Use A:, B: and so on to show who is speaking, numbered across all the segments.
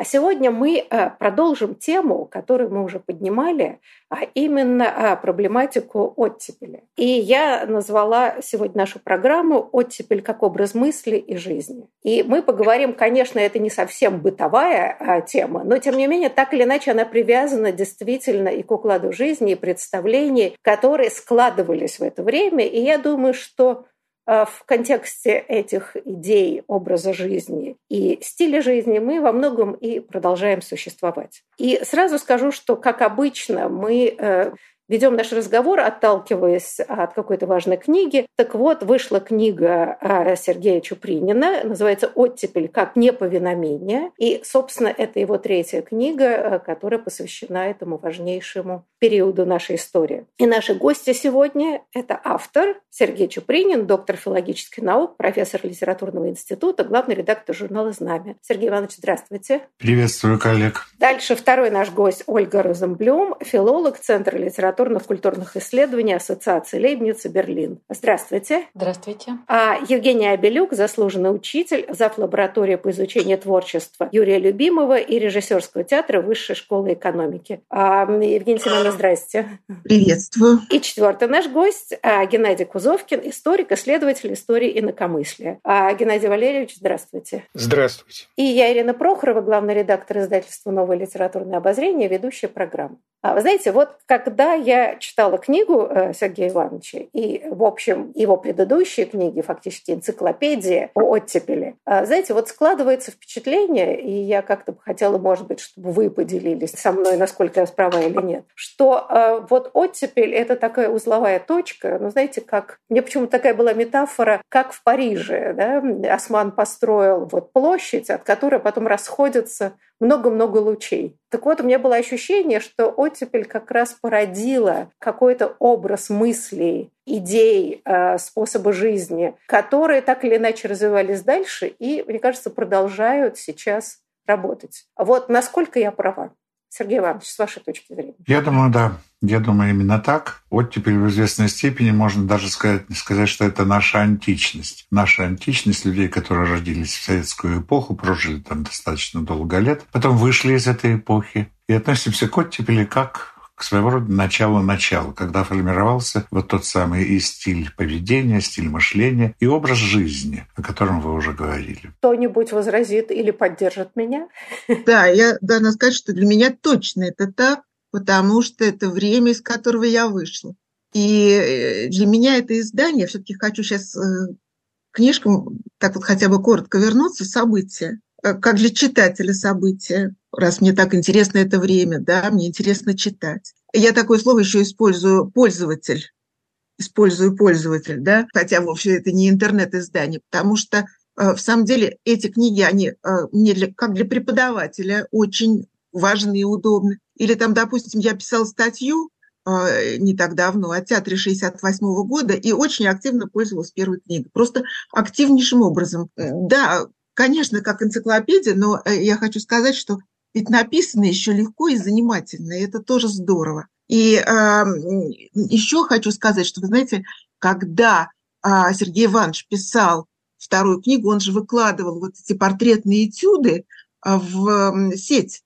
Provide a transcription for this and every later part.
A: А сегодня мы э, продолжим тему, которую мы уже поднимали, а именно а, проблематику оттепели. И я назвала сегодня нашу программу «Оттепель как образ мысли и жизни». И мы поговорим, конечно, это не совсем бытовая а, тема, но тем не менее, так или иначе, она привязана действительно и к укладу жизни, и представлений, которые складывались в это время. И я думаю, что Э, в контексте этих идей, образа жизни и стиля жизни мы во многом и продолжаем существовать. И сразу скажу, что, как обычно, мы э, ведем наш разговор, отталкиваясь от какой-то важной книги. Так вот, вышла книга а, Сергея Чупринина, называется «Оттепель как неповиномение». И, собственно, это его третья книга, а, которая посвящена этому важнейшему периоду нашей истории. И наши гости сегодня – это автор Сергей Чупринин, доктор филологических наук, профессор литературного института, главный редактор журнала «Знамя». Сергей Иванович, здравствуйте.
B: Приветствую, коллег.
A: Дальше второй наш гость Ольга Розенблюм, филолог Центра литературы литературно-культурных исследований Ассоциации Лейбница Берлин. Здравствуйте.
C: Здравствуйте.
A: А Евгения Абелюк, заслуженный учитель, зав. лаборатории по изучению творчества Юрия Любимова и режиссерского театра Высшей школы экономики. А, Евгения Семеновна, здрасте.
D: Приветствую.
A: И четвертый наш гость а, Геннадий Кузовкин, историк, исследователь истории инакомыслия. А, Геннадий Валерьевич, здравствуйте.
E: Здравствуйте.
A: И я, Ирина Прохорова, главный редактор издательства «Новое литературное обозрение», ведущая программы. А, вы знаете, вот когда я читала книгу э, Сергея Ивановича, и, в общем, его предыдущие книги, фактически энциклопедия о оттепели, а, знаете, вот складывается впечатление, и я как-то бы хотела, может быть, чтобы вы поделились со мной, насколько я права или нет, что э, вот оттепель – это такая узловая точка, ну, знаете, как... Мне почему-то такая была метафора, как в Париже, да, Осман построил вот площадь, от которой потом расходятся много-много лучей. Так вот, у меня было ощущение, что оттепель как раз породила какой-то образ мыслей, идей, э, способа жизни, которые так или иначе развивались дальше и, мне кажется, продолжают сейчас работать. Вот насколько я права? Сергей Иванович, с вашей точки зрения.
B: Я думаю, да. Я думаю, именно так. Вот теперь в известной степени можно даже сказать, сказать, что это наша античность. Наша античность людей, которые родились в советскую эпоху, прожили там достаточно долго лет, потом вышли из этой эпохи и относимся к оттепели как к своего рода началу-началу, когда формировался вот тот самый и стиль поведения, стиль мышления и образ жизни, о котором вы уже говорили.
A: Кто-нибудь возразит или поддержит меня?
D: Да, я должна сказать, что для меня точно это так, потому что это время, из которого я вышла. И э, для меня это издание, все-таки хочу сейчас э, книжкам так вот хотя бы коротко вернуться, события, э, как для читателя события, раз мне так интересно это время, да, мне интересно читать. Я такое слово еще использую «пользователь», использую «пользователь», да, хотя вовсе это не интернет-издание, потому что в самом деле эти книги, они мне для, как для преподавателя очень важны и удобны. Или там, допустим, я писала статью э, не так давно о театре 68 -го года и очень активно пользовалась первой книгой. Просто активнейшим образом. Да, конечно, как энциклопедия, но э, я хочу сказать, что ведь написано еще легко и занимательно, и это тоже здорово. И э, еще хочу сказать, что, вы знаете, когда э, Сергей Иванович писал вторую книгу, он же выкладывал вот эти портретные этюды в сеть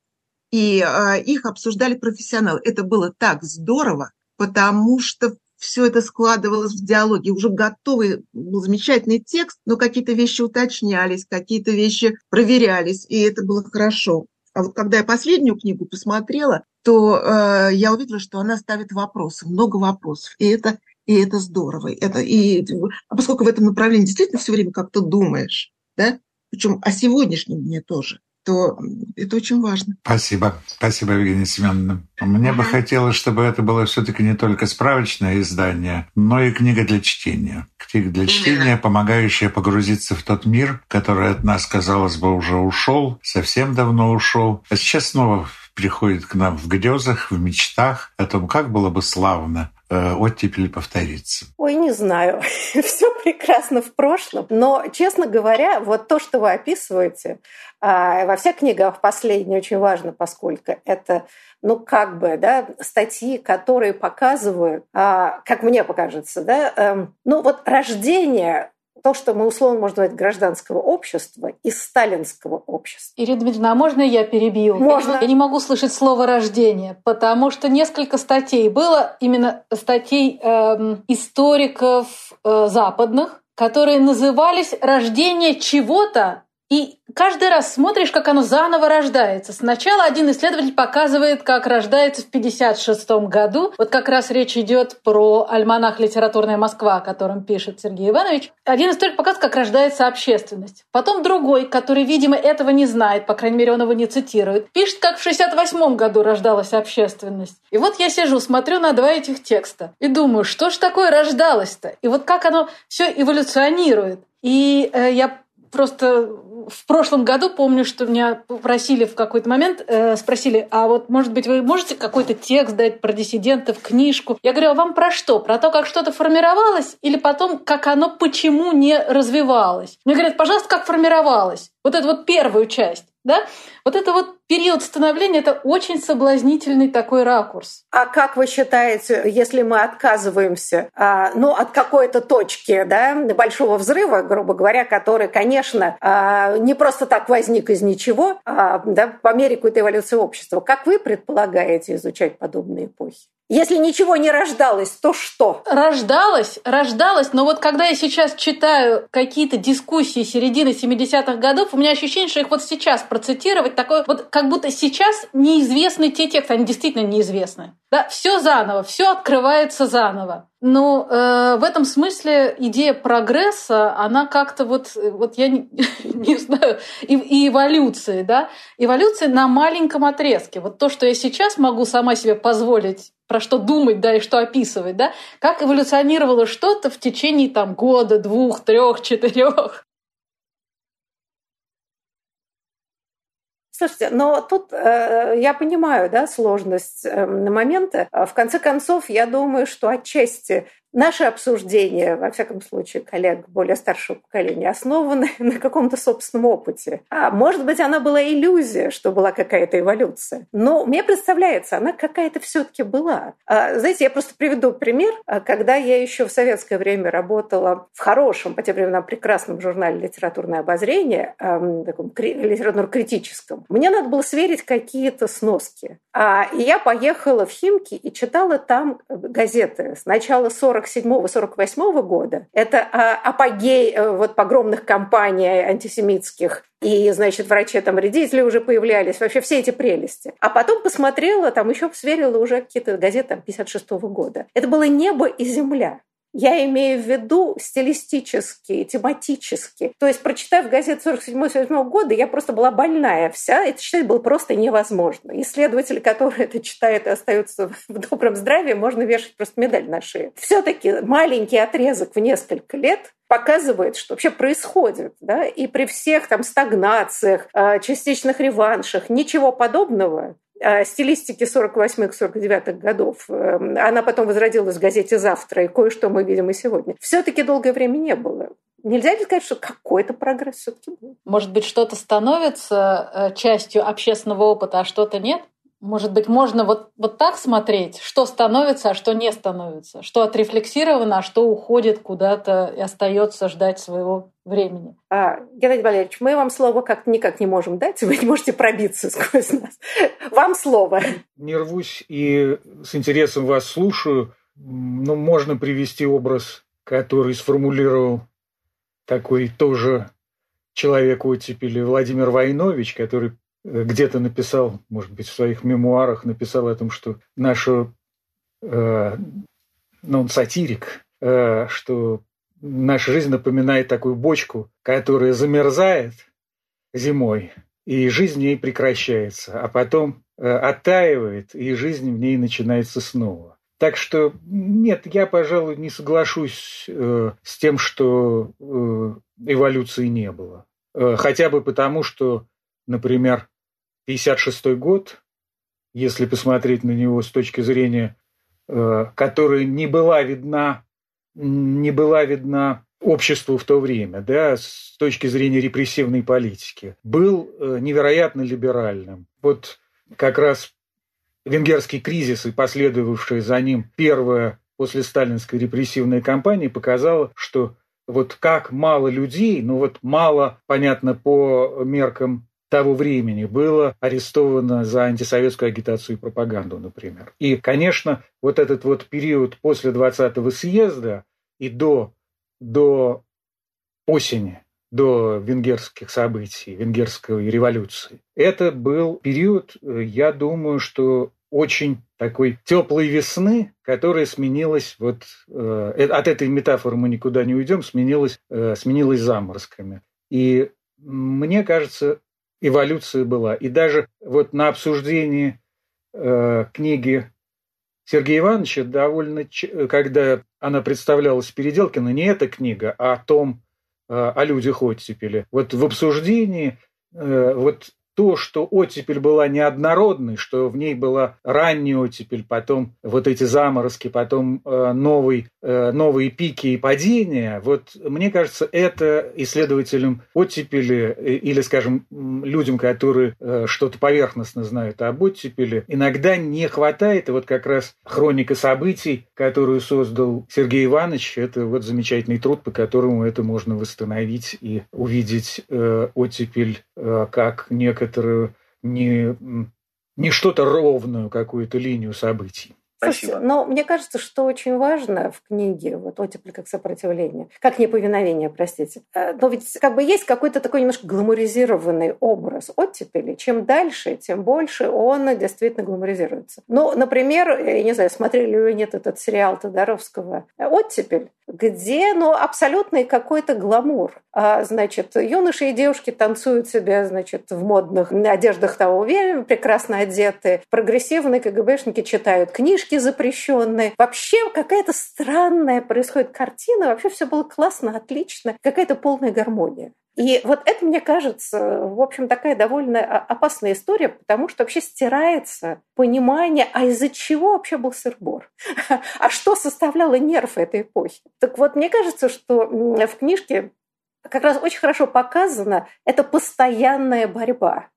D: и а, их обсуждали профессионалы. Это было так здорово, потому что все это складывалось в диалоге. Уже готовый был замечательный текст, но какие-то вещи уточнялись, какие-то вещи проверялись, и это было хорошо. А когда я последнюю книгу посмотрела, то э, я увидела, что она ставит вопросы, много вопросов. И это, и это здорово. Это, и, а поскольку в этом направлении действительно все время как-то думаешь, да, причем о сегодняшнем дне тоже, то это очень важно.
B: Спасибо. Спасибо, Евгения Семеновна. Мне бы хотелось, чтобы это было все-таки не только справочное издание, но и книга для чтения. Книга для чтения, помогающая погрузиться в тот мир, который от нас, казалось бы, уже ушел, совсем давно ушел, а сейчас снова приходит к нам в грезах, в мечтах о том, как было бы славно оттепель повторится?
A: Ой, не знаю. Все прекрасно в прошлом. Но, честно говоря, вот то, что вы описываете, а, во всех книгах последнее очень важно, поскольку это ну, как бы, да, статьи, которые показывают, а, как мне покажется, да, эм, ну, вот рождение то, что мы условно можно назвать гражданского общества из сталинского общества.
C: Ирина Дмитриевна, а можно я перебью?
A: Можно.
C: Я не могу слышать слово «рождение», потому что несколько статей было, именно статей э, историков э, западных, которые назывались «Рождение чего-то и каждый раз смотришь, как оно заново рождается. Сначала один исследователь показывает, как рождается в 1956 году. Вот как раз речь идет про альманах «Литературная Москва», о котором пишет Сергей Иванович. Один историк показывает, как рождается общественность. Потом другой, который, видимо, этого не знает, по крайней мере, он его не цитирует, пишет, как в 1968 году рождалась общественность. И вот я сижу, смотрю на два этих текста и думаю, что ж такое рождалось-то? И вот как оно все эволюционирует. И э, я просто в прошлом году помню, что меня попросили в какой-то момент, э, спросили, а вот, может быть, вы можете какой-то текст дать про диссидентов, книжку? Я говорю, а вам про что? Про то, как что-то формировалось или потом, как оно почему не развивалось? Мне говорят, пожалуйста, как формировалось. Вот эту вот первую часть. Да? Вот это вот период становления – это очень соблазнительный такой ракурс.
A: А как вы считаете, если мы отказываемся а, ну, от какой-то точки да, большого взрыва, грубо говоря, который, конечно, а, не просто так возник из ничего, а, да, по мере какой-то эволюции общества, как вы предполагаете изучать подобные эпохи? Если ничего не рождалось, то что?
C: Рождалось, рождалось, но вот когда я сейчас читаю какие-то дискуссии середины 70-х годов, у меня ощущение, что их вот сейчас процитировать, такое вот как будто сейчас неизвестны те тексты, они действительно неизвестны. Да, все заново, все открывается заново. Но э, в этом смысле идея прогресса, она как-то вот, вот я не, не знаю, и, и эволюции, да, эволюция на маленьком отрезке. Вот то, что я сейчас могу сама себе позволить про что думать, да, и что описывать, да, как эволюционировало что-то в течение там года, двух, трех, четырех.
A: Слушайте, но тут э, я понимаю, да, сложность э, момента. В конце концов, я думаю, что отчасти Наши обсуждения, во всяком случае, коллег более старшего поколения, основаны на каком-то собственном опыте. А может быть, она была иллюзия, что была какая-то эволюция. Но мне представляется, она какая-то все-таки была. А, знаете, я просто приведу пример. А, когда я еще в советское время работала в хорошем, по тем временам прекрасном журнале «Литературное обозрение», таком литературно-критическом, мне надо было сверить какие-то сноски. А, и я поехала в Химки и читала там газеты. Сначала 40 47-48 года. Это а, апогей э, вот погромных кампаний антисемитских и, значит, врачи-там-вредители уже появлялись, вообще все эти прелести. А потом посмотрела, там еще сверила уже какие-то газеты там, 56 -го года. Это было небо и земля. Я имею в виду стилистически, тематически. То есть, прочитав газету 47-47 года, я просто была больная вся. Это читать было просто невозможно. Исследователи, которые это читают и остаются в добром здравии, можно вешать просто медаль на шею. Все-таки маленький отрезок в несколько лет показывает, что вообще происходит. Да? И при всех там стагнациях, а, частичных реваншах, ничего подобного стилистики 48-49 годов. Эм, она потом возродилась в газете «Завтра», и кое-что мы видим и сегодня. Все-таки долгое время не было. Нельзя ли сказать, что какой-то прогресс все-таки был?
C: Может быть, что-то становится э, частью общественного опыта, а что-то нет? Может быть, можно вот, вот так смотреть, что становится, а что не становится, что отрефлексировано, а что уходит куда-то и остается ждать своего времени.
A: А, Геннадий Валерьевич, мы вам слово как никак не можем дать, вы не можете пробиться сквозь нас. Вам слово.
E: Не рвусь и с интересом вас слушаю. Но можно привести образ, который сформулировал такой тоже человек оттепели Владимир Войнович, который где-то написал, может быть, в своих мемуарах написал о том, что наша, э, ну, он сатирик, э, что наша жизнь напоминает такую бочку, которая замерзает зимой, и жизнь в ней прекращается, а потом э, оттаивает, и жизнь в ней начинается снова. Так что нет, я, пожалуй, не соглашусь э, с тем, что э, эволюции не было. Э, хотя бы потому, что, например, 56 год, если посмотреть на него с точки зрения, э, которая не была видна, не была видна обществу в то время, да, с точки зрения репрессивной политики, был э, невероятно либеральным. Вот как раз венгерский кризис и последовавшая за ним первая после сталинской репрессивной кампании показала, что вот как мало людей, ну вот мало, понятно, по меркам того времени было арестовано за антисоветскую агитацию и пропаганду, например. И, конечно, вот этот вот период после 20-го съезда и до, до осени, до венгерских событий, венгерской революции, это был период, я думаю, что очень такой теплой весны, которая сменилась вот э, от этой метафоры мы никуда не уйдем, сменилась, э, сменилась заморозками. И мне кажется, эволюция была. И даже вот на обсуждении э, книги Сергея Ивановича довольно, когда она представлялась Переделкина, не эта книга, а о том, э, о людях оттепели. Вот в обсуждении э, вот то, что оттепель была неоднородной, что в ней была ранняя оттепель, потом вот эти заморозки, потом э, новый, э, новые пики и падения, вот мне кажется, это исследователям оттепели э, или, скажем, людям, которые э, что-то поверхностно знают об оттепели, иногда не хватает. И вот как раз хроника событий, которую создал Сергей Иванович, это вот замечательный труд, по которому это можно восстановить и увидеть э, оттепель как некое некоторую, не, не что-то ровную какую-то линию событий.
A: Спасибо. но мне кажется, что очень важно в книге вот «Оттепель как сопротивление», как неповиновение, простите. Э, но ведь как бы есть какой-то такой немножко гламуризированный образ оттепели. Чем дальше, тем больше он действительно гламуризируется. Ну, например, я не знаю, смотрели ли вы нет этот сериал Тодоровского «Оттепель», где, ну, абсолютный какой-то гламур. А, значит, юноши и девушки танцуют себя, значит, в модных одеждах того времени, прекрасно одеты. Прогрессивные КГБшники читают книжки, книжки запрещенные. Вообще какая-то странная происходит картина. Вообще все было классно, отлично. Какая-то полная гармония. И вот это, мне кажется, в общем, такая довольно опасная история, потому что вообще стирается понимание, а из-за чего вообще был сырбор? А что составляло нерв этой эпохи? Так вот, мне кажется, что в книжке как раз очень хорошо показана эта постоянная борьба а,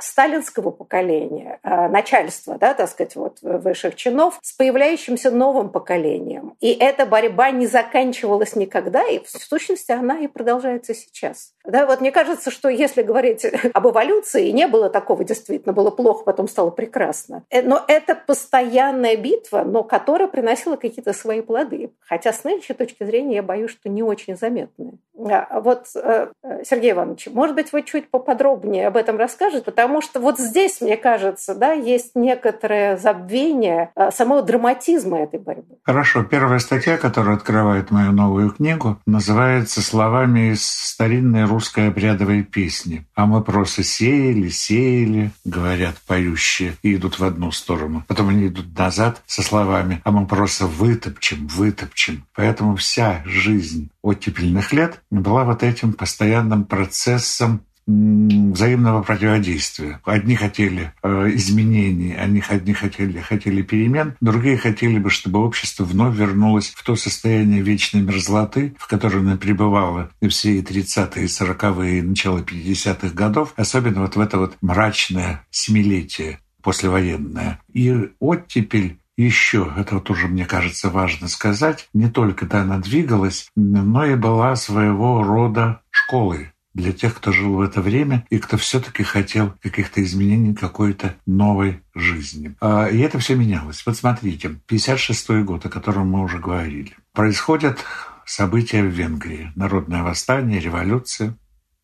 A: сталинского поколения, а, начальства, да, так сказать, вот, высших чинов с появляющимся новым поколением. И эта борьба не заканчивалась никогда, и в сущности она и продолжается сейчас. Да, вот мне кажется, что если говорить об эволюции, не было такого действительно, было плохо, потом стало прекрасно. Э, но это постоянная битва, но которая приносила какие-то свои плоды. Хотя с нынешней точки зрения я боюсь, что не очень заметные. А, вот, э, Сергей Иванович, может быть, вы чуть поподробнее об этом расскажете, скажет, потому что вот здесь, мне кажется, да, есть некоторое забвение э, самого драматизма этой борьбы.
B: Хорошо. Первая статья, которая открывает мою новую книгу, называется словами из старинной русской обрядовой песни. А мы просто сеяли, сеяли, говорят поющие, и идут в одну сторону. Потом они идут назад со словами, а мы просто вытопчем, вытопчем. Поэтому вся жизнь оттепельных лет была вот этим постоянным процессом взаимного противодействия. Одни хотели э, изменений, они, одни хотели, хотели перемен, другие хотели бы, чтобы общество вновь вернулось в то состояние вечной мерзлоты, в котором оно пребывало и все и 30-е, и 40-е, и начало 50-х годов, особенно вот в это вот мрачное семилетие послевоенное. И оттепель еще, это вот уже, мне кажется, важно сказать, не только да, она двигалась, но и была своего рода школой для тех, кто жил в это время и кто все-таки хотел каких-то изменений, какой-то новой жизни. А, и это все менялось. Вот смотрите, 56 год, о котором мы уже говорили. Происходят события в Венгрии. Народное восстание, революция.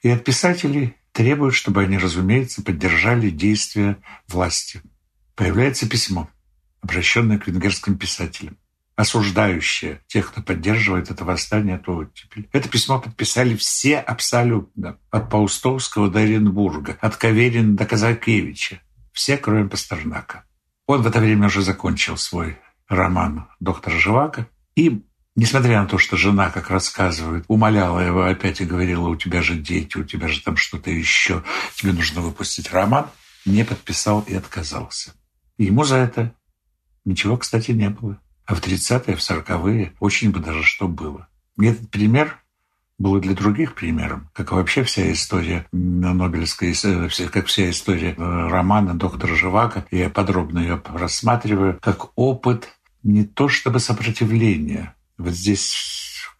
B: И от писателей требуют, чтобы они, разумеется, поддержали действия власти. Появляется письмо, обращенное к венгерским писателям осуждающее тех, кто поддерживает это восстание, от оттепель. Это письмо подписали все абсолютно, от Паустовского до Оренбурга, от Каверина до Казакевича, все, кроме Пастернака. Он в это время уже закончил свой роман «Доктор Живаго», и Несмотря на то, что жена, как рассказывает, умоляла его опять и говорила, у тебя же дети, у тебя же там что-то еще, тебе нужно выпустить роман, не подписал и отказался. Ему за это ничего, кстати, не было. А в 30-е, в 40-е очень бы даже что было. И этот пример был для других примером, как вообще вся история Нобелевской, как вся история э, романа доктора Живаго. Я подробно ее рассматриваю как опыт не то чтобы сопротивления. Вот здесь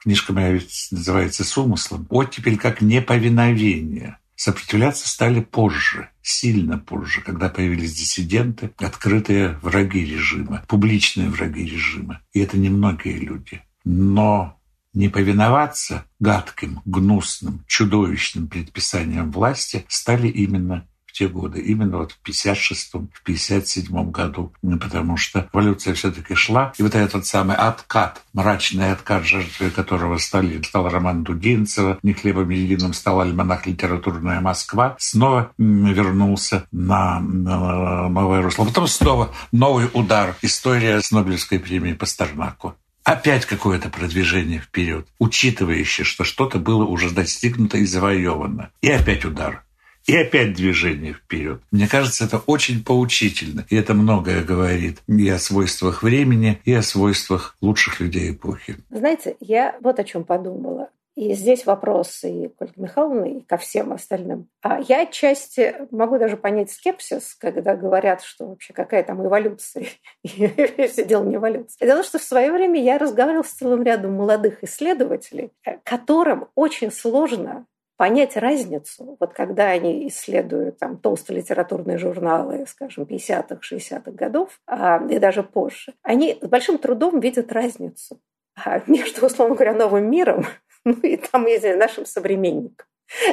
B: книжка моя называется «С умыслом». Оттепель как неповиновение – Сопротивляться стали позже, сильно позже, когда появились диссиденты, открытые враги режима, публичные враги режима. И это немногие люди. Но не повиноваться гадким, гнусным, чудовищным предписаниям власти стали именно те годы, именно вот в 56-м, в 57-м году, потому что эволюция все-таки шла, и вот этот самый откат, мрачный откат, жертвой которого стали, стал роман Дудинцева, «Не хлебом единым» стал альманах «Литературная Москва», снова вернулся на, на новое русло. Потом снова новый удар. История с Нобелевской премией Пастернаку. Опять какое-то продвижение вперед, учитывающее, что что-то было уже достигнуто и завоевано. И опять удар. И опять движение вперед. Мне кажется, это очень поучительно. И это многое говорит и о свойствах времени, и о свойствах лучших людей эпохи.
A: Знаете, я вот о чем подумала. И здесь вопрос и к Ольге Михайловне, и ко всем остальным. А я отчасти могу даже понять скепсис, когда говорят, что вообще какая там эволюция. Все дело не эволюция. Дело, что в свое время я разговаривала с целым рядом молодых исследователей, которым очень сложно понять разницу, вот когда они исследуют там толстые литературные журналы, скажем, 50-х, 60-х годов, а, и даже позже, они с большим трудом видят разницу а, между, условно говоря, новым миром ну и там, я знаю, нашим современником.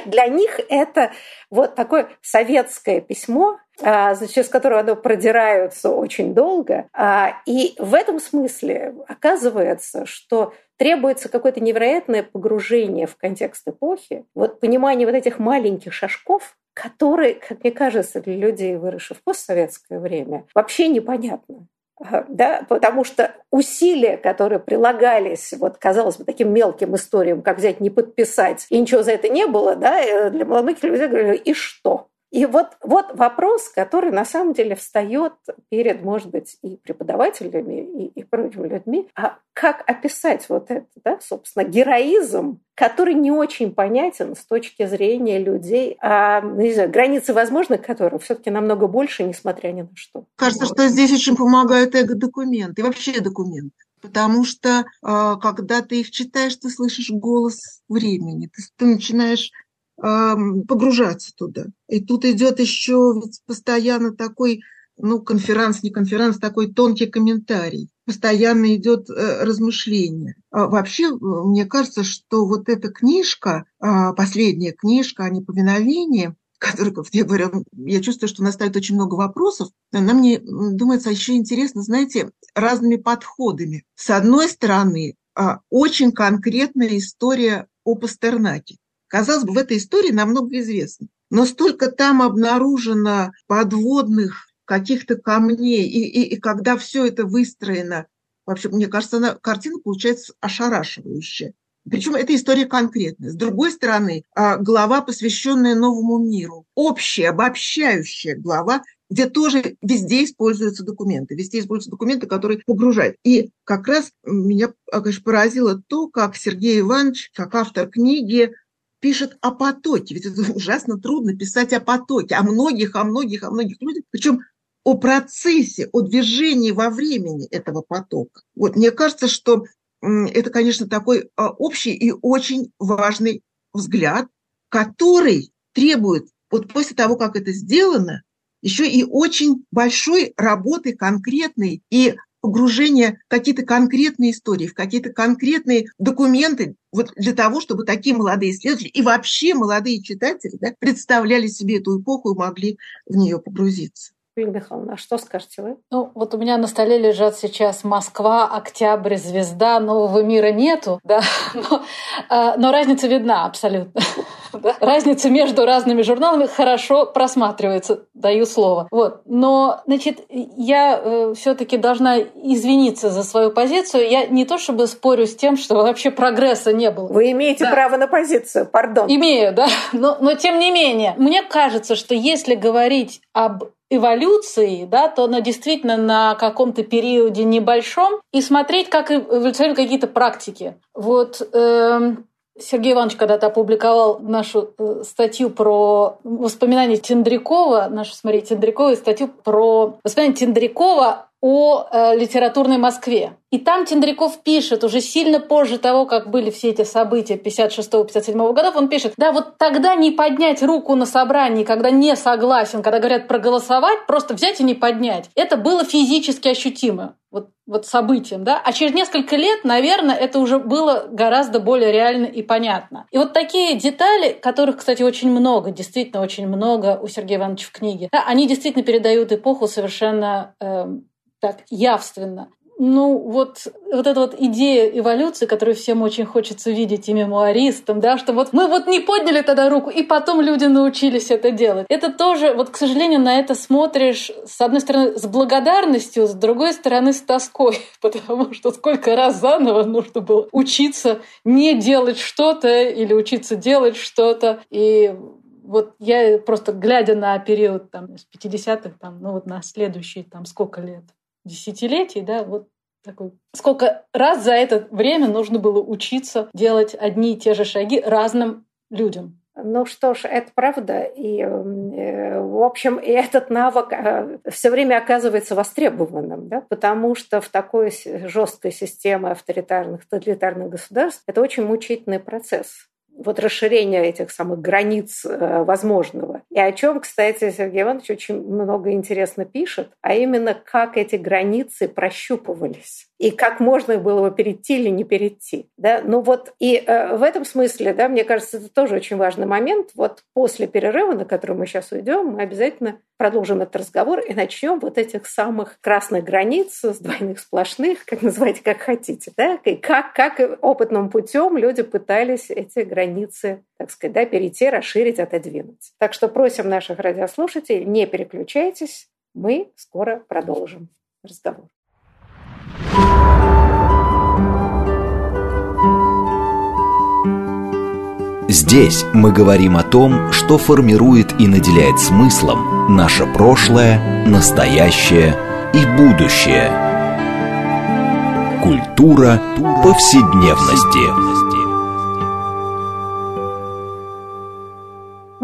A: Для них это вот такое советское письмо, а, через которое оно продираются очень долго. А, и в этом смысле оказывается, что требуется какое-то невероятное погружение в контекст эпохи, вот понимание вот этих маленьких шажков, которые, как мне кажется, для людей, выросших в постсоветское время, вообще непонятно да, потому что усилия, которые прилагались, вот, казалось бы, таким мелким историям, как взять, не подписать, и ничего за это не было, да, э, для многих людей говорили, и что? И вот, вот вопрос, который на самом деле встает перед, может быть, и преподавателями, и, и прочими людьми, а как описать вот это, да, собственно, героизм, который не очень понятен с точки зрения людей, а, ну, не знаю, границы возможных которых все-таки намного больше, несмотря ни на что.
D: Кажется, что здесь очень помогают эго-документы и вообще документы. Потому что а, когда ты их читаешь, ты слышишь голос времени, ты, ты начинаешь погружаться туда. И тут идет еще постоянно такой, ну, конферанс, не конферанс, такой тонкий комментарий. Постоянно идет э, размышление. А вообще, мне кажется, что вот эта книжка, а, последняя книжка о неповиновении, которая, я говорю, я чувствую, что у нас стоит очень много вопросов. Она мне думается еще интересно, знаете, разными подходами. С одной стороны, а, очень конкретная история о Пастернаке. Казалось бы, в этой истории намного известно. Но столько там обнаружено подводных каких-то камней, и, и, и когда все это выстроено, вообще, мне кажется, она, картина получается ошарашивающая. Причем эта история конкретная. С другой стороны, а, глава, посвященная новому миру, общая, обобщающая глава, где тоже везде используются документы, везде используются документы, которые погружают. И как раз меня, конечно, поразило то, как Сергей Иванович, как автор книги, пишет о потоке. Ведь это ужасно трудно писать о потоке, о многих, о многих, о многих людях. Причем о процессе, о движении во времени этого потока. Вот мне кажется, что это, конечно, такой а, общий и очень важный взгляд, который требует, вот после того, как это сделано, еще и очень большой работы конкретной и погружение в какие-то конкретные истории, в какие-то конкретные документы, вот для того, чтобы такие молодые исследователи и вообще молодые читатели да, представляли себе эту эпоху и могли в нее погрузиться.
A: Юлия Михайловна, а что скажете вы?
C: Ну, вот у меня на столе лежат сейчас Москва, Октябрь, Звезда, нового мира нету, да, но, а, но разница видна абсолютно. Да? Разница между разными журналами хорошо просматривается, даю слово. Вот. Но, значит, я э, все-таки должна извиниться за свою позицию. Я не то чтобы спорю с тем, что вообще прогресса не было.
A: Вы имеете да. право на позицию, пардон.
C: Имею, да. Но, но тем не менее, мне кажется, что если говорить об эволюции, да, то она действительно на каком-то периоде небольшом, и смотреть, как эволюционируют какие-то практики. Вот э, Сергей Иванович когда-то опубликовал нашу э, статью про воспоминания Тендрякова, нашу, смотри, Тендрякова, статью про воспоминания Тендрякова о э, литературной Москве. И там Тендряков пишет, уже сильно позже того, как были все эти события 56-57 годов, он пишет, да, вот тогда не поднять руку на собрании, когда не согласен, когда говорят проголосовать, просто взять и не поднять. Это было физически ощутимо вот, вот событием, да, а через несколько лет, наверное, это уже было гораздо более реально и понятно. И вот такие детали, которых, кстати, очень много, действительно очень много у Сергея Ивановича в книге, да, они действительно передают эпоху совершенно э, так явственно. Ну, вот, вот эта вот идея эволюции, которую всем очень хочется видеть и мемуаристам, да, что вот мы вот не подняли тогда руку, и потом люди научились это делать. Это тоже, вот, к сожалению, на это смотришь, с одной стороны, с благодарностью, с другой стороны, с тоской, потому что сколько раз заново нужно было учиться не делать что-то или учиться делать что-то. И вот я просто глядя на период там, с 50-х, там, ну вот на следующие там сколько лет, десятилетий, да, вот такой. Сколько раз за это время нужно было учиться делать одни и те же шаги разным людям?
A: Ну что ж, это правда. И, э, в общем, и этот навык э, все время оказывается востребованным, да? потому что в такой жесткой системе авторитарных, тоталитарных государств это очень мучительный процесс вот расширение этих самых границ э, возможного. И о чем, кстати, Сергей Иванович очень много интересно пишет, а именно как эти границы прощупывались и как можно было бы перейти или не перейти. Да? Ну вот и э, в этом смысле, да, мне кажется, это тоже очень важный момент. Вот после перерыва, на который мы сейчас уйдем, мы обязательно продолжим этот разговор и начнем вот этих самых красных границ, с двойных сплошных, как называйте, как хотите. Да? И как, как опытным путем люди пытались эти границы, так сказать, да, перейти, расширить, отодвинуть. Так что просим наших радиослушателей, не переключайтесь, мы скоро продолжим разговор.
F: Здесь мы говорим о том, что формирует и наделяет смыслом наше прошлое, настоящее и будущее. Культура повседневности.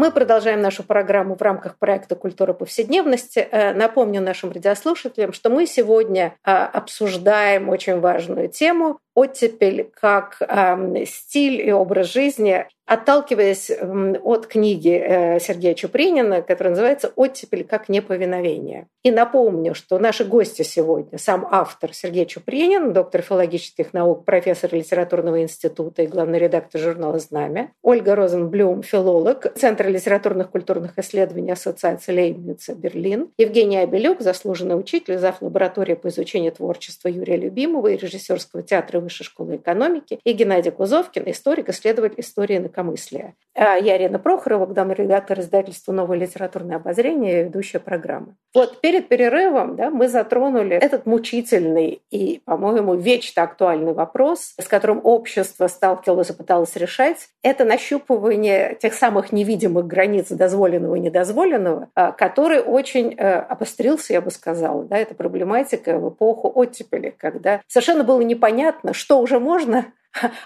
A: Мы продолжаем нашу программу в рамках проекта «Культура повседневности». Э, напомню нашим радиослушателям, что мы сегодня э, обсуждаем очень важную тему оттепель как э, стиль и образ жизни отталкиваясь от книги э, Сергея Чупринина, которая называется «Оттепель как неповиновение». И напомню, что наши гости сегодня, сам автор Сергей Чупринин, доктор филологических наук, профессор литературного института и главный редактор журнала «Знамя», Ольга Розенблюм, филолог, Центр литературных культурных исследований Ассоциации Лейбница, Берлин, Евгений Абелюк, заслуженный учитель, зав. лаборатории по изучению творчества Юрия Любимова и режиссерского театра Высшей школы экономики, и Геннадий Кузовкин, историк, исследователь истории на легкомыслия. А я Ирина Прохорова, главный редактор издательства «Новое литературное обозрение» и ведущая программы. Вот перед перерывом да, мы затронули этот мучительный и, по-моему, вечно актуальный вопрос, с которым общество сталкивалось и пыталось решать. Это нащупывание тех самых невидимых границ дозволенного и недозволенного, а, который очень э, обострился, я бы сказала. Да, это проблематика в эпоху оттепели, когда совершенно было непонятно, что уже можно,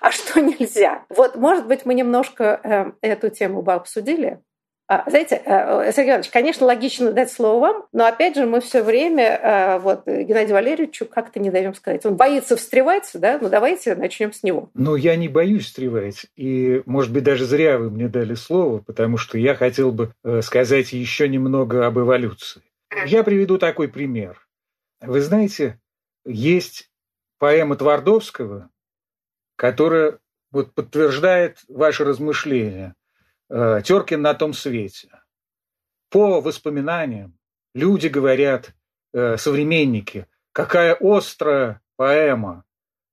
A: а что нельзя. Вот, может быть, мы немножко э, эту тему бы обсудили. А, знаете, э, Сергей Иванович, конечно, логично дать слово вам, но опять же мы все время э, вот Геннадию Валерьевичу как-то не даем сказать. Он боится встревать, да? Ну давайте начнем с него.
E: Ну я не боюсь встревать, и может быть даже зря вы мне дали слово, потому что я хотел бы сказать еще немного об эволюции. Я приведу такой пример. Вы знаете, есть поэма Твардовского, которая вот подтверждает ваши размышления. Э, Теркин на том свете. По воспоминаниям люди говорят, э, современники, какая острая поэма.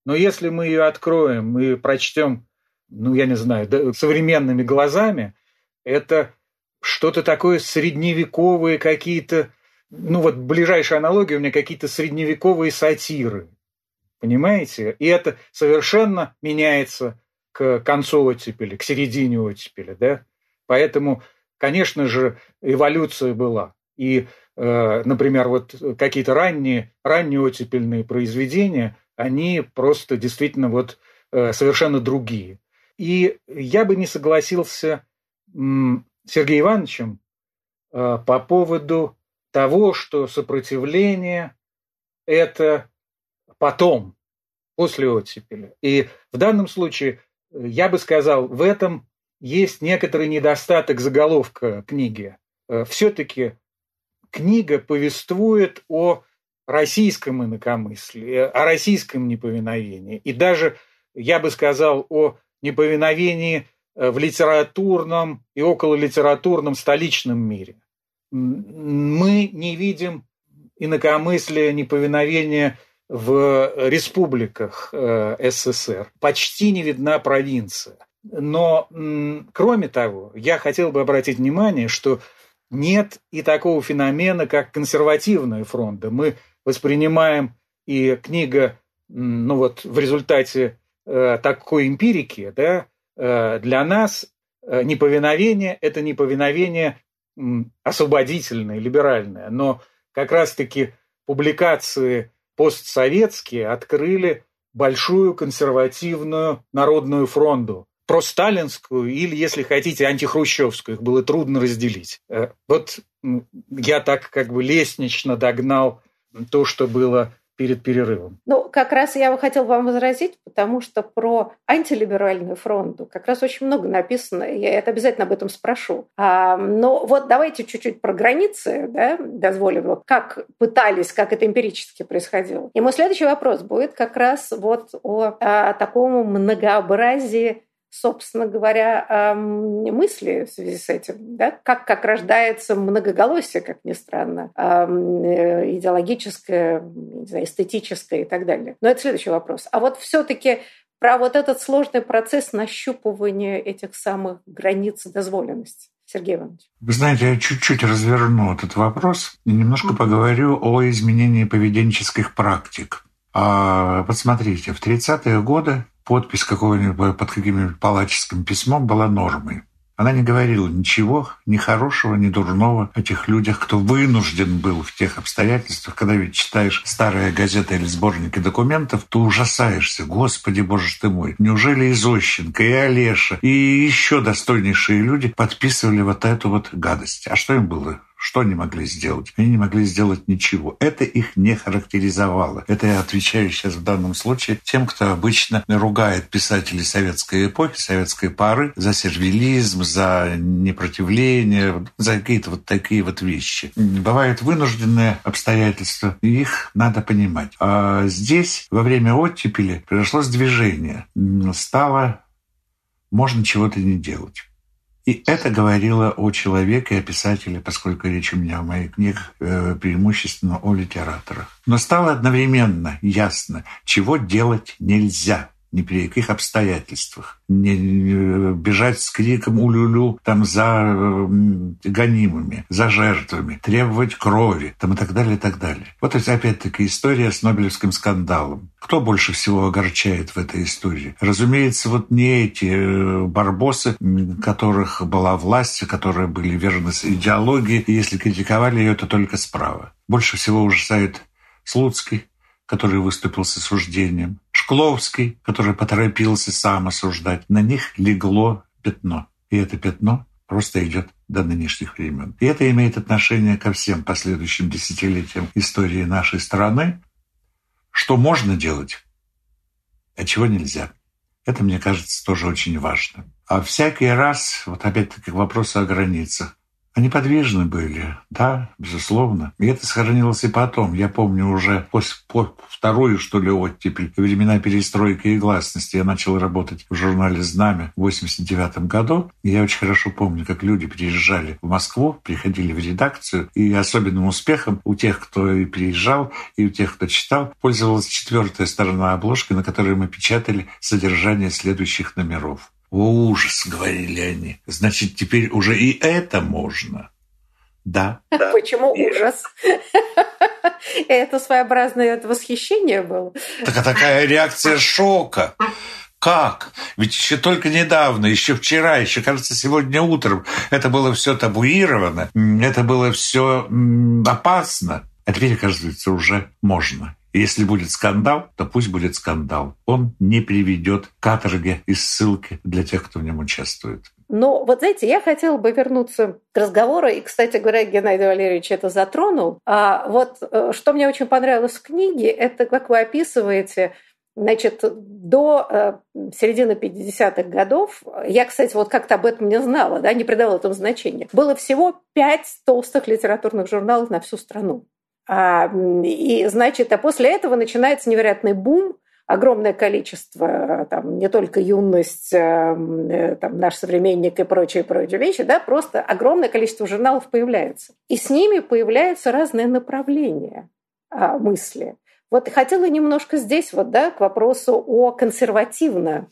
E: Но если мы ее откроем и прочтем, ну, я не знаю, современными глазами, это что-то такое средневековые какие-то, ну вот ближайшая аналогия у меня какие-то средневековые сатиры. Понимаете? И это совершенно меняется к концу оттепели, к середине оттепели. Да? Поэтому, конечно же, эволюция была. И, э, например, вот какие-то ранние, ранние оттепельные произведения, они просто действительно вот э, совершенно другие. И я бы не согласился с Сергеем Ивановичем э, по поводу того, что сопротивление – это потом, после оттепели. И в данном случае я бы сказал, в этом есть некоторый недостаток заголовка книги. Э, Все-таки книга повествует о российском инакомыслии, о российском неповиновении. И даже, я бы сказал, о неповиновении э, в литературном и окололитературном столичном мире. Мы не видим инакомыслия, неповиновения в республиках э, СССР. Почти не видна провинция. Но, кроме того, я хотел бы обратить внимание, что нет и такого феномена, как консервативная фронта. Мы воспринимаем и книга, ну вот в результате э, такой эмпирики, да, э, для нас неповиновение – это неповиновение освободительное, либеральное. Но как раз-таки публикации постсоветские открыли большую консервативную народную фронту, просталинскую или, если хотите, антихрущевскую. Их было трудно разделить. Э, вот я так как бы лестнично догнал то, что было перед перерывом.
A: Ну, как раз я хотел вам возразить, потому что про антилиберальную фронту как раз очень много написано, я это обязательно об этом спрошу. А, но вот давайте чуть-чуть про границы, да, дозволим, как пытались, как это эмпирически происходило. И мой следующий вопрос будет как раз вот о, о таком многообразии собственно говоря, мысли в связи с этим, да? как, как рождается многоголосие, как ни странно, э, идеологическое, не знаю, эстетическое и так далее. Но это следующий вопрос. А вот все-таки про вот этот сложный процесс нащупывания этих самых границ дозволенности. Сергей Иванович.
B: Вы знаете, я чуть-чуть разверну этот вопрос и немножко поговорю о изменении поведенческих практик. А, вот смотрите, в 30-е годы подпись какого-нибудь под каким-нибудь палаческим письмом была нормой. Она не говорила ничего, ни хорошего, ни дурного о тех людях, кто вынужден был в тех обстоятельствах. Когда ведь читаешь старые газеты или сборники документов, то ужасаешься. Господи, боже ты мой, неужели и Зощенко, и Олеша, и еще достойнейшие люди подписывали вот эту вот гадость? А что им было? Что они могли сделать? Они не могли сделать ничего. Это их не характеризовало. Это я отвечаю сейчас в данном случае тем, кто обычно ругает писателей советской эпохи, советской пары за сервилизм, за непротивление, за какие-то вот такие вот вещи. Бывают вынужденные обстоятельства, и их надо понимать. А здесь во время оттепели произошло сдвижение. Стало можно чего-то не делать. И это говорило о человеке, о писателе, поскольку речь у меня в моих книгах э, преимущественно о литераторах. Но стало одновременно ясно, чего делать нельзя ни при каких обстоятельствах. Не бежать с криком улюлю там за гонимыми, за жертвами, требовать крови там, и так далее, и так далее. Вот это опять-таки история с Нобелевским скандалом. Кто больше всего огорчает в этой истории? Разумеется, вот не эти э, барбосы, которых была власть, которые были верны идеологии, и если критиковали ее, то только справа. Больше всего ужасает Слуцкий, который выступил с осуждением, Шкловский, который поторопился сам осуждать. На них легло пятно. И это пятно просто идет до нынешних времен. И это имеет отношение ко всем последующим десятилетиям истории нашей страны. Что можно делать, а чего нельзя. Это, мне кажется, тоже очень важно. А всякий раз, вот опять-таки к вопросу о границах, Они подвижны были, да, безусловно. И это сохранилось и потом. Я помню уже после по вторую, что ли, оттепель, времена перестройки и гласности. Я начал работать в журнале «Знамя» в 89 году. И я очень хорошо помню, как люди приезжали в Москву, приходили в редакцию. И особенным успехом у тех, кто и приезжал, и у тех, кто читал, пользовалась четвертая сторона обложки, на которой мы печатали содержание следующих номеров. «О, ужас!» — говорили они. «Значит, теперь уже и это можно». Да.
A: да. Почему и... ужас? Это своеобразное восхищение было.
B: Так а такая реакция шока. Как? Ведь еще только недавно, еще вчера, еще, кажется, сегодня утром это было все табуировано, это было все опасно. А теперь, оказывается, уже можно. Если будет скандал, то пусть будет скандал. Он не приведет к каторге и ссылке для тех, кто в нем участвует.
A: Но вот знаете, я хотела бы вернуться к разговору, и, кстати говоря, Геннадий Валерьевич это затронул. А вот э, что мне очень понравилось в книге, это как вы описываете Значит, до э, середины 50-х годов, я, кстати, вот как-то об этом не знала, да, не придала этому значения, было всего пять толстых литературных журналов на всю страну. А, и, значит, а после этого начинается невероятный бум, огромное количество, там, не только юность, а, э, там, наш современник и прочие, прочие вещи, да, просто огромное количество журналов появляется. И с ними появляются разные направления а, мысли. Вот хотела немножко здесь вот, да, к вопросу о консервативно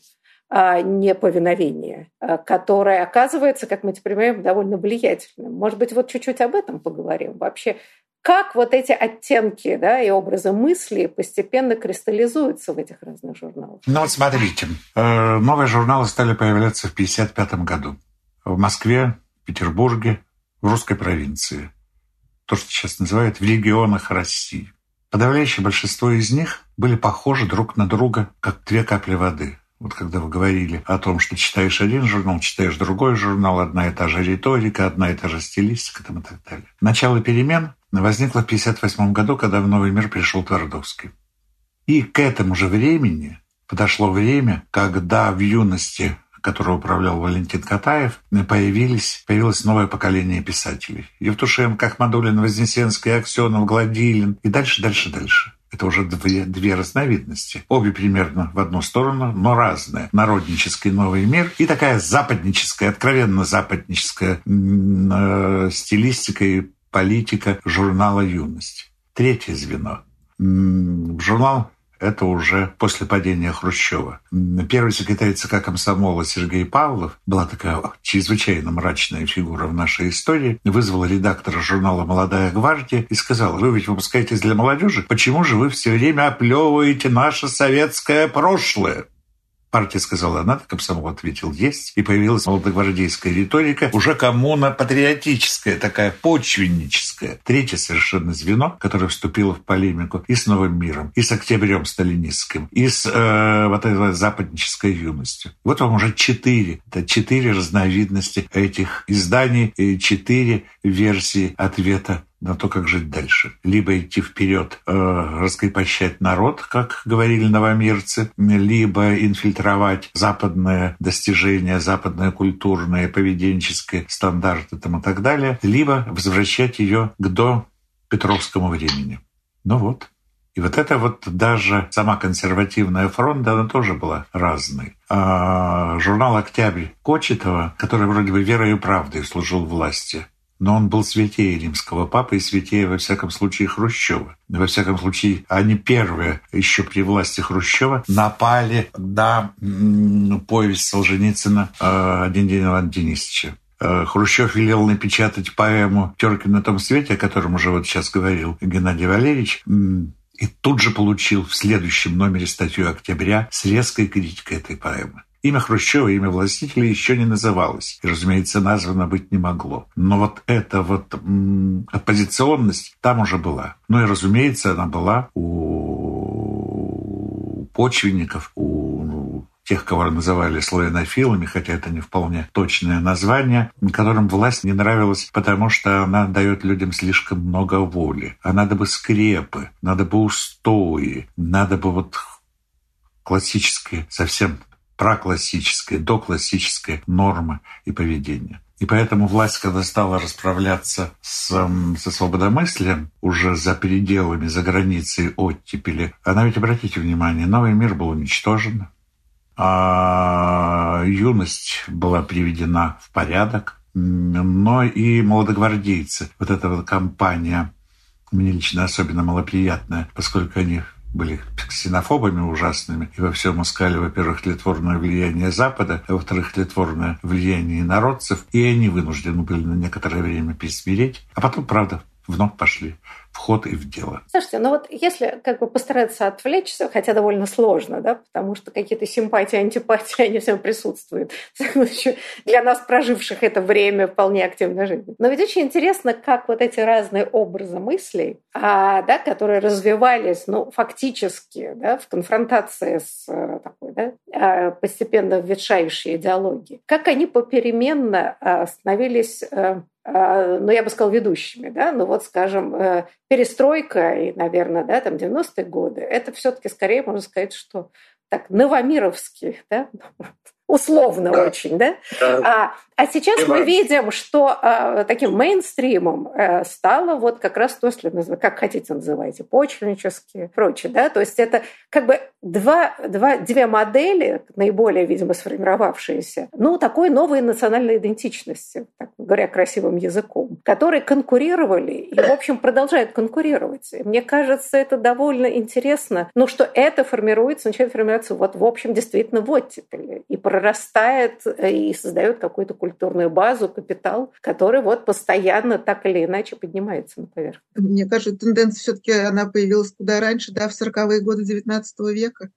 A: неповиновение, которое оказывается, как мы теперь понимаем, довольно влиятельным. Может быть, вот чуть-чуть об этом поговорим. Вообще, как вот эти оттенки да, и образы мысли постепенно кристаллизуются в этих разных журналах?
B: Ну вот смотрите, э, новые журналы стали появляться в 1955 году. В Москве, Петербурге, в русской провинции. То, что сейчас называют в регионах России. Подавляющее большинство из них были похожи друг на друга, как две капли воды. Вот когда вы говорили о том, что читаешь один журнал, читаешь другой журнал, одна и та же риторика, одна и та же стилистика там и так далее. Начало перемен возникла в 1958 году, когда в новый мир пришел Твардовский. И к этому же времени подошло время, когда в юности которого управлял Валентин Катаев, появились, появилось новое поколение писателей. Евтушенко, Ахмадулин, Вознесенский, Аксенов, Гладилин и дальше, дальше, дальше. Это уже две, две разновидности. Обе примерно в одну сторону, но разные. Народнический новый мир и такая западническая, откровенно западническая э, стилистика и политика журнала «Юность». Третье звено. Журнал это уже после падения Хрущева. Первый секретарь ЦК комсомола Сергей Павлов была такая чрезвычайно мрачная фигура в нашей истории, вызвала редактора журнала «Молодая гвардия» и сказала, вы ведь выпускаетесь для молодежи, почему же вы все время оплевываете наше советское прошлое? Партия сказала «надо», комсомол ответил «есть». И появилась молодогвардейская риторика, уже коммуно-патриотическая, такая почвенническая. Третье совершенно звено, которое вступило в полемику и с Новым миром, и с октябрем сталинистским, и с э, вот этой западнической юностью. Вот вам уже четыре. Это четыре разновидности этих изданий и четыре версии ответа на то, как жить дальше. Либо идти вперед, э, раскрепощать народ, как говорили новомирцы, либо инфильтровать западные достижения, западные культурные, поведенческие стандарты там, и так далее, либо возвращать ее к до Петровскому времени. Ну вот. И вот это вот даже сама консервативная фронта, она тоже была разной. А журнал «Октябрь» Кочетова, который вроде бы верой и правдой служил власти, но он был святее римского папы и святее, во всяком случае, Хрущева. Во всяком случае, они первые, еще при власти Хрущева, напали на повесть Солженицына э, «Один день Ивана Денисовича». Э, Хрущев велел напечатать поэму «Терки на том свете», о котором уже вот сейчас говорил Геннадий Валерьевич, и тут же получил в следующем номере статью «Октября» с резкой критикой этой поэмы. Имя Хрущева, имя властителя еще не называлось. И, разумеется, названо быть не могло. Но вот эта вот м, оппозиционность там уже была. Ну и, разумеется, она была у почвенников, у тех, кого называли славянофилами, хотя это не вполне точное название, которым власть не нравилась, потому что она дает людям слишком много воли. А надо бы скрепы, надо бы устои, надо бы вот классические совсем проклассическая, доклассическая норма и поведение. И поэтому власть, когда стала расправляться с, со свободомыслием уже за пределами, за границей оттепели, она ведь, обратите внимание, новый мир был уничтожен, а юность была приведена в порядок, но и молодогвардейцы. Вот эта вот компания мне лично особенно малоприятная, поскольку они были ксенофобами ужасными и во всем искали, во-первых, тлетворное влияние Запада, а во-вторых, тлетворное влияние народцев, и они вынуждены были на некоторое время пересмиреть, а потом, правда, вновь пошли в ход и в дело.
A: Слушайте, ну вот если как бы постараться отвлечься, хотя довольно сложно, да, потому что какие-то симпатии, антипатии, они всем присутствуют. Для нас, проживших это время вполне активной жизни. Но ведь очень интересно, как вот эти разные образы мыслей, а, да, которые развивались, ну, фактически, да, в конфронтации с э, такой, да, а, постепенно ветшающей идеологией, как они попеременно а, становились э, а, ну, я бы сказала, ведущими, да, ну вот, скажем, э, перестройка и, наверное, да, там 90-е годы, это все-таки скорее, можно сказать, что так, новомировские, да, условно да. очень, да? да. А, а сейчас мы видим, что а, таким мейнстримом а, стало вот как раз то, если как хотите называйте, почвеннические и прочее, да? То есть это как бы два, два, две модели, наиболее, видимо, сформировавшиеся, ну, такой новой национальной идентичности, так говоря красивым языком, которые конкурировали и, в общем, продолжают конкурировать. И мне кажется, это довольно интересно, ну, что это формируется, начинает формироваться вот, в общем, действительно в оттепели и прорастает э, и создает какую-то культурную базу, капитал, который вот постоянно так или иначе поднимается на поверхность.
D: Мне кажется, тенденция все-таки она появилась куда раньше, да, в 40-е годы XIX века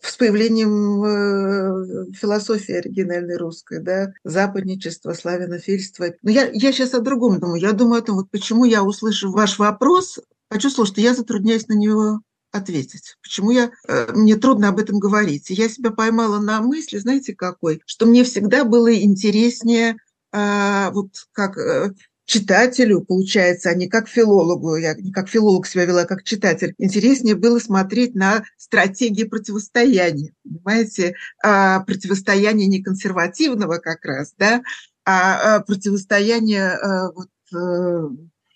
D: с появлением э, философии оригинальной русской, да, западничество, славянофильство. Но я, я сейчас о другом думаю. Я думаю о том, вот почему я, услышав ваш вопрос, почувствовала, что я затрудняюсь на него ответить. Почему я, э, мне трудно об этом говорить. я себя поймала на мысли, знаете, какой, что мне всегда было интереснее, э, вот как э, читателю, получается, а не как филологу. Я не как филолог себя вела, а как читатель. Интереснее было смотреть на стратегии противостояния, понимаете? А противостояние не консервативного как раз, да, а, а противостояние вот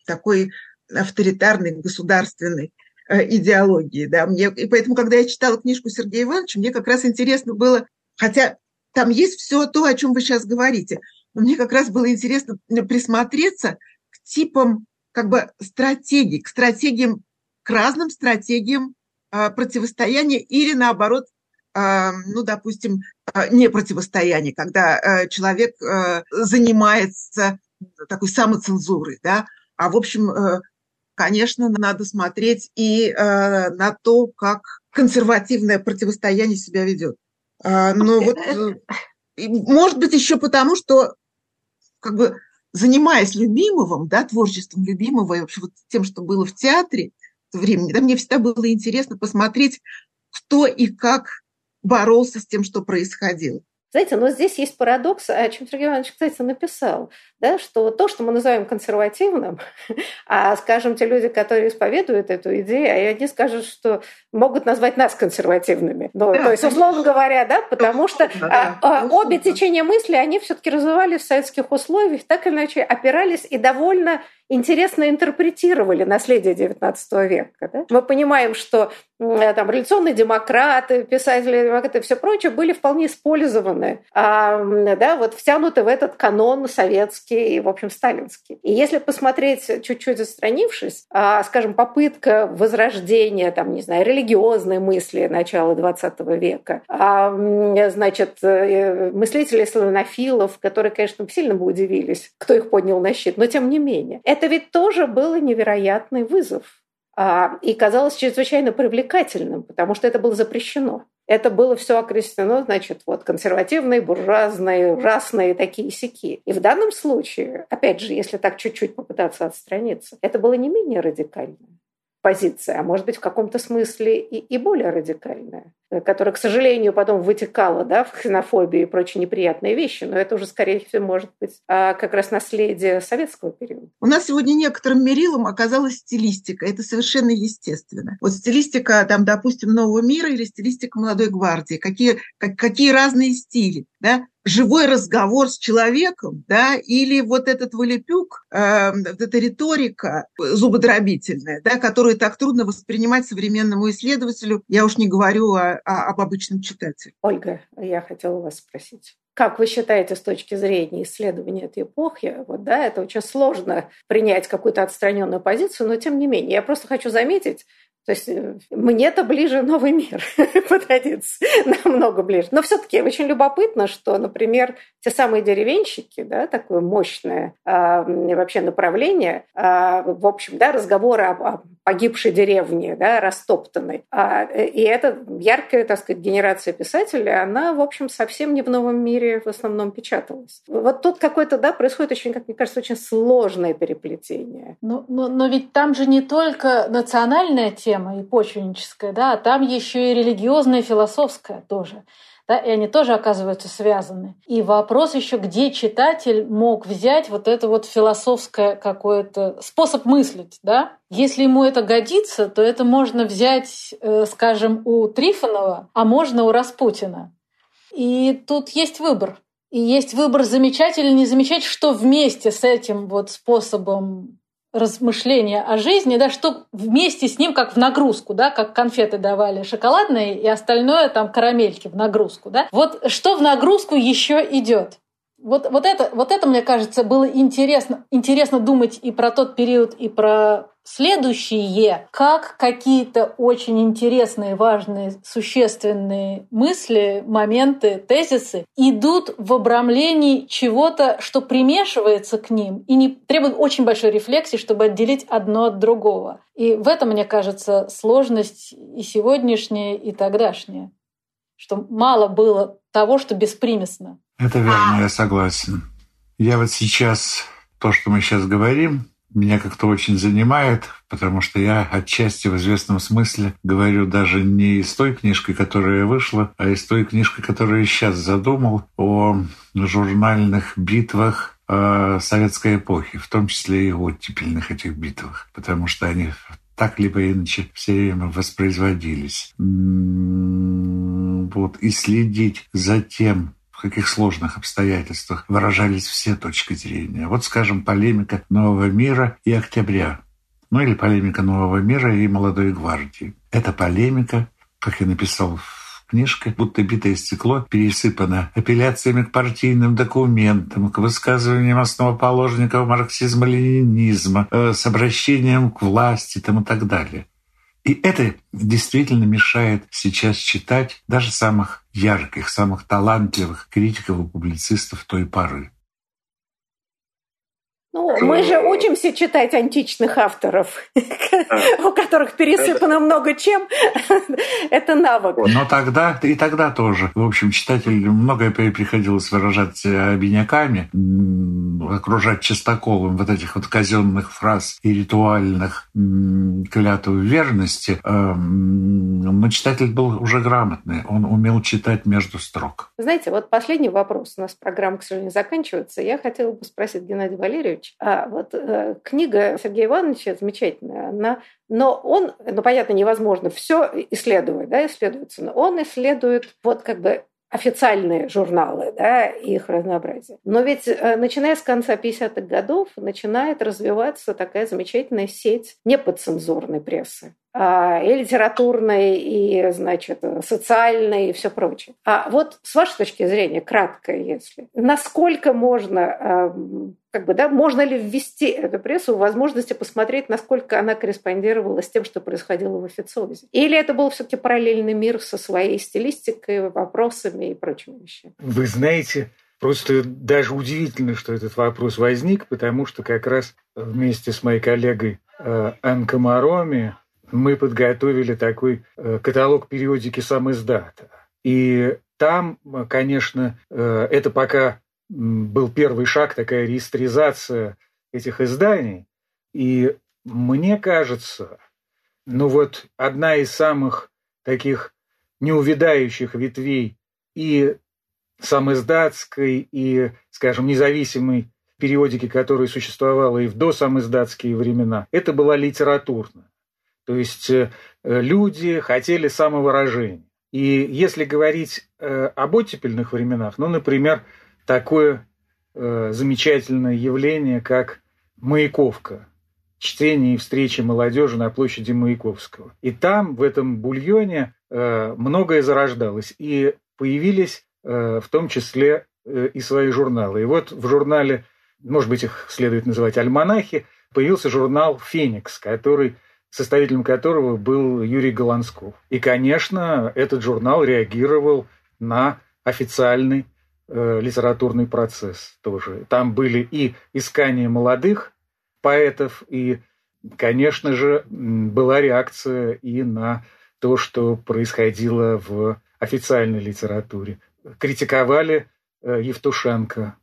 D: такой авторитарной, государственной. Э, идеологии. Да. Мне, и поэтому, когда я читала книжку Сергея Ивановича, мне как раз интересно было, хотя там есть все то, о чем вы сейчас говорите, но мне как раз было интересно присмотреться к типам как бы стратегий, к стратегиям, к разным стратегиям э, противостояния или наоборот, э, ну, допустим, э, не противостояние, когда э, человек э, занимается такой самоцензурой, да, а в общем конечно, надо смотреть и э, на то, как консервативное противостояние себя ведет. Э, но вот, э, может быть, еще потому, что как бы занимаясь любимым, да, творчеством любимого и вообще вот тем, что было в театре в времени, да, мне всегда было интересно посмотреть, кто и как боролся с тем, что происходило.
A: Знаете, но здесь есть парадокс, о чем Сергей Иванович, кстати, написал, да, что то, что мы называем консервативным, а, скажем, те люди, которые исповедуют эту идею, они скажут, что могут назвать нас консервативными. Ну, да, то есть, условно говоря, да, потому что да, а, да, обе течения мысли, они все-таки развивались в советских условиях, так или иначе опирались и довольно интересно интерпретировали наследие XIX века. Да? Мы понимаем, что там, революционные демократы, писатели демократы и все прочее были вполне использованы, а, да, вот втянуты в этот канон советский и, в общем, сталинский. И если посмотреть, чуть-чуть застранившись, а, скажем, попытка возрождения, там, не знаю, религиозной мысли начала XX века, а, значит, э, мыслителей славянофилов, которые, конечно, сильно бы удивились, кто их поднял на щит, но тем не менее. Это ведь тоже был невероятный вызов а, и казалось чрезвычайно привлекательным, потому что это было запрещено. Это было все окрестено, значит, вот консервативные, буржуазные, расные такие сики. И в данном случае, опять же, если так чуть-чуть попытаться отстраниться, это было не менее радикально позиция, а может быть в каком-то смысле и, и более радикальная, которая, к сожалению, потом вытекала да, в ксенофобии и прочие неприятные вещи, но это уже, скорее всего, может быть а, как раз наследие советского периода.
D: У нас сегодня некоторым мерилом оказалась стилистика. Это совершенно естественно. Вот стилистика, там, допустим, Нового мира или стилистика Молодой гвардии. Какие, как, какие разные стили. Да? Живой разговор с человеком, да, или вот этот вылепюк, э, эта риторика зубодробительная, да, которую так трудно воспринимать современному исследователю, я уж не говорю о, о, об обычном читателе.
A: Ольга, я хотела вас спросить. Как вы считаете с точки зрения исследования этой эпохи, вот, да, это очень сложно принять какую-то отстраненную позицию, но тем не менее, я просто хочу заметить, то есть э, мне-то ближе новый мир подходится, намного ближе. Но все-таки очень любопытно, что, например, те самые деревенщики, да, такое мощное э, вообще направление, э, в общем, да, разговоры о, о погибшей деревне, да, растоптанной. А, и эта яркая, так сказать, генерация писателей, она, в общем, совсем не в новом мире в основном печаталась. Вот тут какое-то, да, происходит очень, как мне кажется, очень сложное переплетение.
C: Но, но, но ведь там же не только национальная тема, тема и почвенническая, да, а там еще и религиозная, философская тоже. Да, и они тоже оказываются связаны. И вопрос еще, где читатель мог взять вот это вот философское какое-то способ мыслить, да? Если ему это годится, то это можно взять, э, скажем, у Трифонова, а можно у Распутина. И тут есть выбор. И есть выбор замечать или не замечать, что вместе с этим вот способом размышления о жизни, да, что вместе с ним как в нагрузку, да, как конфеты давали шоколадные и остальное там карамельки в нагрузку, да. Вот что в нагрузку еще идет? Вот, вот, это, вот это, мне кажется, было интересно, интересно думать и про тот период, и про следующие, как какие-то очень интересные, важные, существенные мысли, моменты, тезисы идут в обрамлении чего-то, что примешивается к ним и не требует очень большой рефлексии, чтобы отделить одно от другого. И в этом, мне кажется, сложность и сегодняшняя, и тогдашняя. Что мало было того, что беспримесно.
B: Это верно, я согласен. Я вот сейчас, то, что мы сейчас говорим, меня как-то очень занимает, потому что я отчасти в известном смысле говорю даже не из той книжкой, которая вышла, а из той книжкой, которую я сейчас задумал, о журнальных битвах э, советской эпохи, в том числе и оттепельных этих битвах, потому что они так либо иначе все время воспроизводились. М-м-м, вот, и следить за тем, в каких сложных обстоятельствах выражались все точки зрения. Вот, скажем, полемика «Нового мира» и «Октября». Ну или полемика «Нового мира» и «Молодой гвардии». Эта полемика, как я написал в книжке, будто битое стекло пересыпано апелляциями к партийным документам, к высказываниям основоположников марксизма-ленинизма, э, с обращением к власти там, и так далее. И это действительно мешает сейчас читать даже самых ярких, самых талантливых критиков и публицистов той поры.
A: Ну, мы же учимся читать античных авторов, у которых пересыпано много чем. Это навык.
B: Но тогда, и тогда тоже, в общем, читатель многое приходилось выражать обиняками, окружать чистоколом вот этих вот казенных фраз и ритуальных клятв верности. Эм, но читатель был уже грамотный, он умел читать между строк.
A: Знаете, вот последний вопрос. У нас программа, к сожалению, заканчивается. Я хотела бы спросить Геннадия Валерьевича, Иванович. А вот э, книга Сергея Ивановича замечательная, она, но он, ну понятно, невозможно все исследовать, да, исследуется, но он исследует вот как бы официальные журналы, да, их разнообразие. Но ведь э, начиная с конца 50-х годов начинает развиваться такая замечательная сеть неподцензурной прессы. А, и литературной, и, значит, социальной, и все прочее. А вот с вашей точки зрения, кратко, если, насколько можно, а, как бы, да, можно ли ввести эту прессу в возможности посмотреть, насколько она корреспондировала с тем, что происходило в официозе? Или это был все-таки параллельный мир со своей стилистикой, вопросами и прочими вещами?
E: Вы знаете, Просто даже удивительно, что этот вопрос возник, потому что как раз вместе с моей коллегой э, Анкой Мароми мы подготовили такой э, каталог периодики сам издата. И там, конечно, э, это пока был первый шаг, такая реестризация этих изданий. И мне кажется, ну вот одна из самых таких неувядающих ветвей и самоиздатской, и, скажем, независимой периодики, которая существовала и в досамоиздатские времена, это была литературная. То есть э, люди хотели самовыражения. И если говорить э, об оттепельных временах, ну, например, такое э, замечательное явление, как Маяковка, чтение и встречи молодежи на площади Маяковского. И там, в этом бульоне, многое зарождалось. И появились в том числе и свои журналы. И вот в журнале, может быть, их следует называть альманахи, появился журнал «Феникс», который составителем которого был Юрий Голансков. И, конечно, этот журнал реагировал на официальный э, литературный процесс тоже. Там были и искания молодых поэтов, и, конечно же, была реакция и на то, что происходило в официальной литературе. Критиковали э, Евтушенко,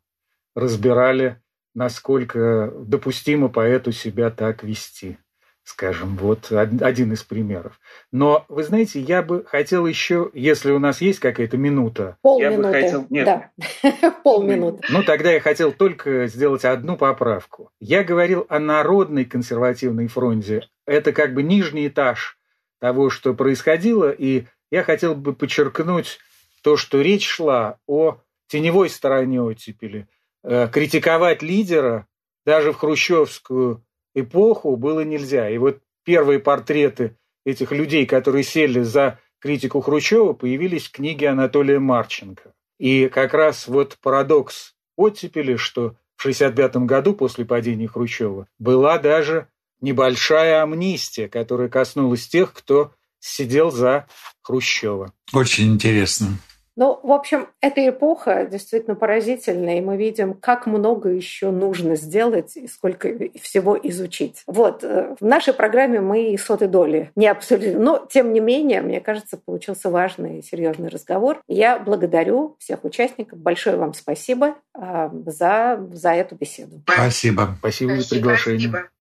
E: разбирали, насколько допустимо поэту себя так вести скажем, вот один из примеров. Но, вы знаете, я бы хотел еще, если у нас есть какая-то минута...
A: Полминуты, хотел... Нет. да, полминуты.
E: Ну, тогда я хотел только сделать одну поправку. Я говорил о народной консервативной фронте. Это как бы нижний этаж того, что происходило, и я хотел бы подчеркнуть то, что речь шла о теневой стороне оттепели. Э, критиковать лидера даже в хрущевскую эпоху было нельзя. И вот первые портреты этих людей, которые сели за критику Хрущева, появились в книге Анатолия Марченко. И как раз вот парадокс оттепели, что в 1965 году после падения Хрущева была даже небольшая амнистия, которая коснулась тех, кто сидел за Хрущева.
B: Очень интересно.
A: Ну, в общем, эта эпоха действительно поразительная, и мы видим, как много еще нужно сделать и сколько всего изучить. Вот, э, в нашей программе мы и сотой доли не обсудили, но, тем не менее, мне кажется, получился важный и серьезный разговор. Я благодарю всех участников. Большое вам спасибо э, за, за эту беседу.
B: Спасибо.
E: Спасибо за приглашение. Спасибо.